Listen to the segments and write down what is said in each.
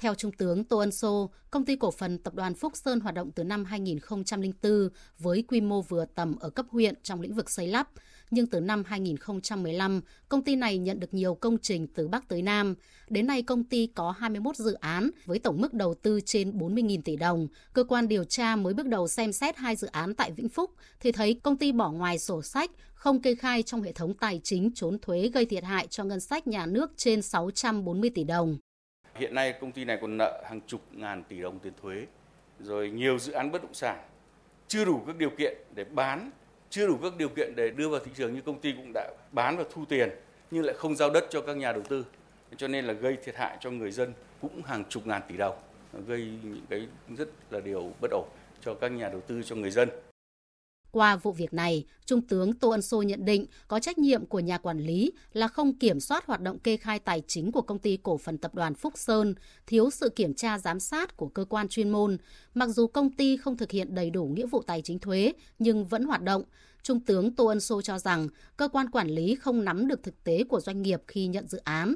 Theo Trung tướng Tô Ân Sô, công ty cổ phần tập đoàn Phúc Sơn hoạt động từ năm 2004 với quy mô vừa tầm ở cấp huyện trong lĩnh vực xây lắp. Nhưng từ năm 2015, công ty này nhận được nhiều công trình từ Bắc tới Nam. Đến nay, công ty có 21 dự án với tổng mức đầu tư trên 40.000 tỷ đồng. Cơ quan điều tra mới bước đầu xem xét hai dự án tại Vĩnh Phúc thì thấy công ty bỏ ngoài sổ sách, không kê khai trong hệ thống tài chính trốn thuế gây thiệt hại cho ngân sách nhà nước trên 640 tỷ đồng. Hiện nay công ty này còn nợ hàng chục ngàn tỷ đồng tiền thuế, rồi nhiều dự án bất động sản chưa đủ các điều kiện để bán, chưa đủ các điều kiện để đưa vào thị trường như công ty cũng đã bán và thu tiền nhưng lại không giao đất cho các nhà đầu tư. Cho nên là gây thiệt hại cho người dân cũng hàng chục ngàn tỷ đồng, gây những cái rất là điều bất ổn cho các nhà đầu tư cho người dân. Qua vụ việc này, Trung tướng Tô Ân Sô nhận định có trách nhiệm của nhà quản lý là không kiểm soát hoạt động kê khai tài chính của công ty cổ phần tập đoàn Phúc Sơn, thiếu sự kiểm tra giám sát của cơ quan chuyên môn. Mặc dù công ty không thực hiện đầy đủ nghĩa vụ tài chính thuế nhưng vẫn hoạt động, Trung tướng Tô Ân Sô cho rằng cơ quan quản lý không nắm được thực tế của doanh nghiệp khi nhận dự án.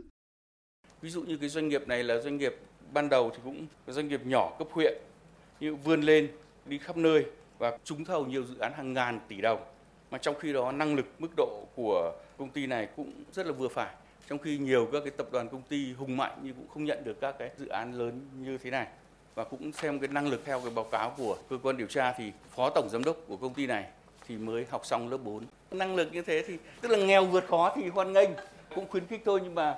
Ví dụ như cái doanh nghiệp này là doanh nghiệp ban đầu thì cũng doanh nghiệp nhỏ cấp huyện, nhưng vươn lên đi khắp nơi và trúng thầu nhiều dự án hàng ngàn tỷ đồng mà trong khi đó năng lực mức độ của công ty này cũng rất là vừa phải trong khi nhiều các cái tập đoàn công ty hùng mạnh nhưng cũng không nhận được các cái dự án lớn như thế này và cũng xem cái năng lực theo cái báo cáo của cơ quan điều tra thì phó tổng giám đốc của công ty này thì mới học xong lớp 4. Năng lực như thế thì tức là nghèo vượt khó thì hoan nghênh, cũng khuyến khích thôi nhưng mà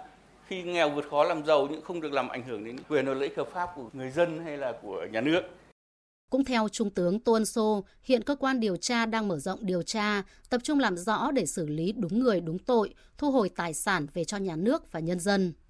khi nghèo vượt khó làm giàu nhưng không được làm ảnh hưởng đến quyền và lợi ích hợp pháp của người dân hay là của nhà nước. Cũng theo Trung tướng Tuân Sô, hiện cơ quan điều tra đang mở rộng điều tra, tập trung làm rõ để xử lý đúng người đúng tội, thu hồi tài sản về cho nhà nước và nhân dân.